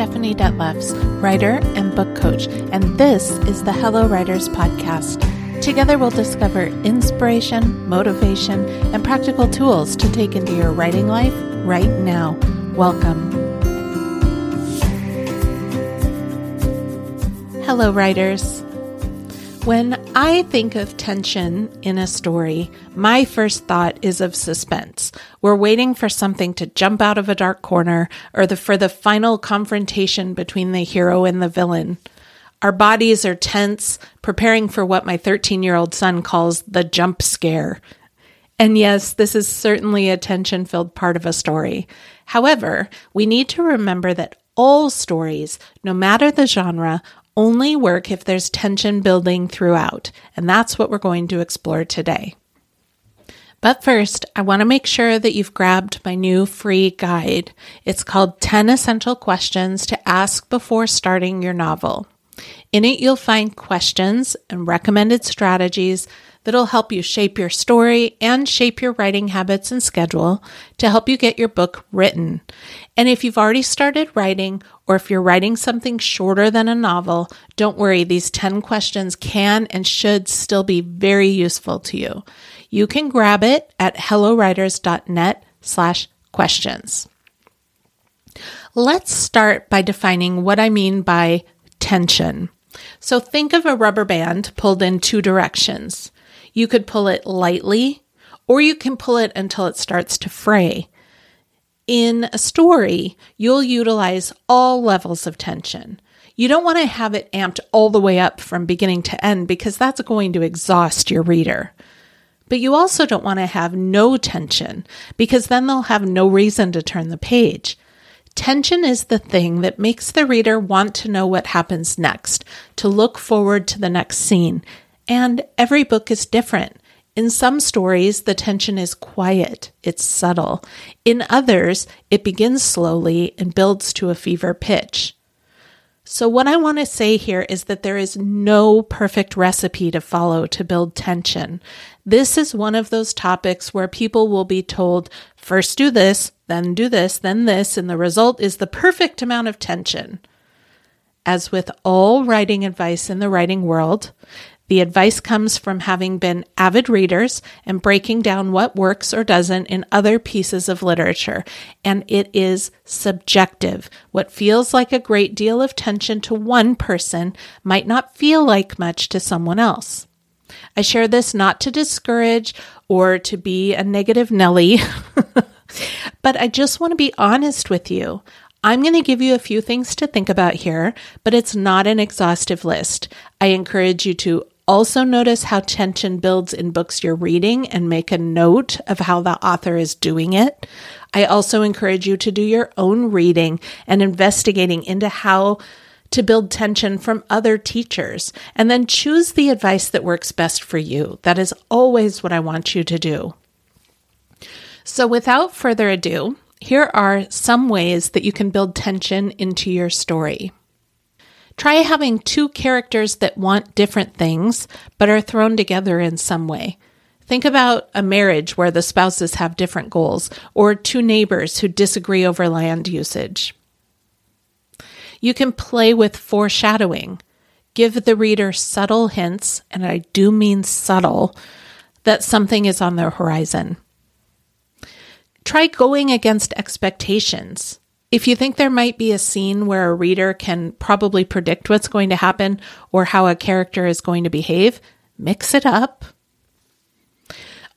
Stephanie Dethlefs, writer and book coach, and this is the Hello Writers Podcast. Together, we'll discover inspiration, motivation, and practical tools to take into your writing life right now. Welcome. Hello, writers. When I think of tension in a story, my first thought is of suspense. We're waiting for something to jump out of a dark corner or the, for the final confrontation between the hero and the villain. Our bodies are tense, preparing for what my 13 year old son calls the jump scare. And yes, this is certainly a tension filled part of a story. However, we need to remember that all stories, no matter the genre, only work if there's tension building throughout, and that's what we're going to explore today. But first, I want to make sure that you've grabbed my new free guide. It's called 10 Essential Questions to Ask Before Starting Your Novel. In it, you'll find questions and recommended strategies that'll help you shape your story and shape your writing habits and schedule to help you get your book written. And if you've already started writing, or if you're writing something shorter than a novel, don't worry, these 10 questions can and should still be very useful to you. You can grab it at hellowriters.net slash questions. Let's start by defining what I mean by tension. So think of a rubber band pulled in two directions. You could pull it lightly, or you can pull it until it starts to fray. In a story, you'll utilize all levels of tension. You don't want to have it amped all the way up from beginning to end because that's going to exhaust your reader. But you also don't want to have no tension because then they'll have no reason to turn the page. Tension is the thing that makes the reader want to know what happens next, to look forward to the next scene, and every book is different. In some stories, the tension is quiet, it's subtle. In others, it begins slowly and builds to a fever pitch. So, what I want to say here is that there is no perfect recipe to follow to build tension. This is one of those topics where people will be told, first do this, then do this, then this, and the result is the perfect amount of tension. As with all writing advice in the writing world, the advice comes from having been avid readers and breaking down what works or doesn't in other pieces of literature. And it is subjective. What feels like a great deal of tension to one person might not feel like much to someone else. I share this not to discourage or to be a negative Nelly, but I just want to be honest with you. I'm going to give you a few things to think about here, but it's not an exhaustive list. I encourage you to also, notice how tension builds in books you're reading and make a note of how the author is doing it. I also encourage you to do your own reading and investigating into how to build tension from other teachers and then choose the advice that works best for you. That is always what I want you to do. So, without further ado, here are some ways that you can build tension into your story. Try having two characters that want different things, but are thrown together in some way. Think about a marriage where the spouses have different goals, or two neighbors who disagree over land usage. You can play with foreshadowing. Give the reader subtle hints, and I do mean subtle, that something is on the horizon. Try going against expectations. If you think there might be a scene where a reader can probably predict what's going to happen or how a character is going to behave, mix it up.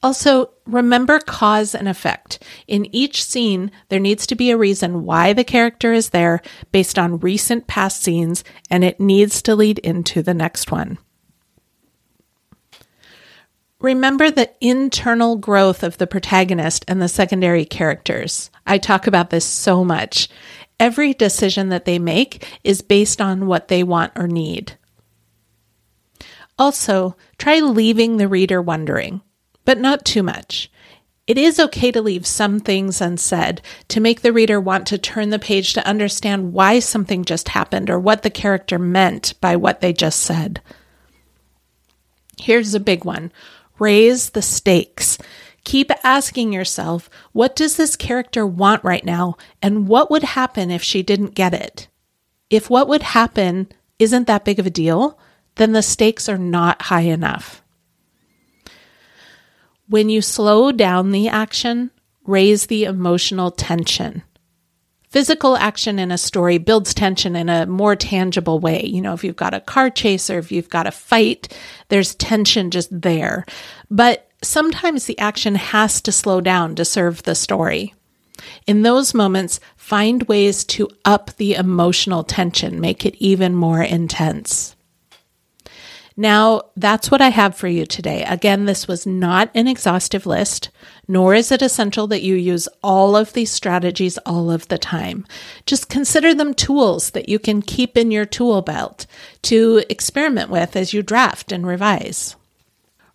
Also, remember cause and effect. In each scene, there needs to be a reason why the character is there based on recent past scenes, and it needs to lead into the next one. Remember the internal growth of the protagonist and the secondary characters. I talk about this so much. Every decision that they make is based on what they want or need. Also, try leaving the reader wondering, but not too much. It is okay to leave some things unsaid to make the reader want to turn the page to understand why something just happened or what the character meant by what they just said. Here's a big one Raise the stakes. Keep asking yourself, what does this character want right now? And what would happen if she didn't get it? If what would happen isn't that big of a deal, then the stakes are not high enough. When you slow down the action, raise the emotional tension. Physical action in a story builds tension in a more tangible way. You know, if you've got a car chase or if you've got a fight, there's tension just there. But sometimes the action has to slow down to serve the story. In those moments, find ways to up the emotional tension, make it even more intense. Now, that's what I have for you today. Again, this was not an exhaustive list, nor is it essential that you use all of these strategies all of the time. Just consider them tools that you can keep in your tool belt to experiment with as you draft and revise.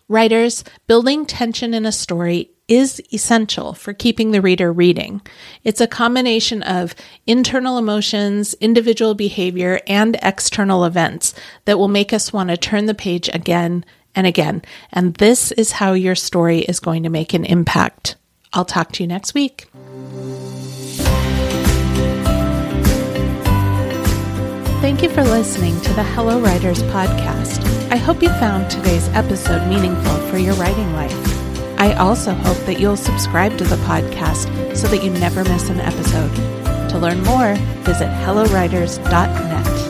Writers, building tension in a story is essential for keeping the reader reading. It's a combination of internal emotions, individual behavior, and external events that will make us want to turn the page again and again. And this is how your story is going to make an impact. I'll talk to you next week. Thank you for listening to the Hello Writers podcast. I hope you found today's episode meaningful for your writing life. I also hope that you'll subscribe to the podcast so that you never miss an episode. To learn more, visit hellowriters.net.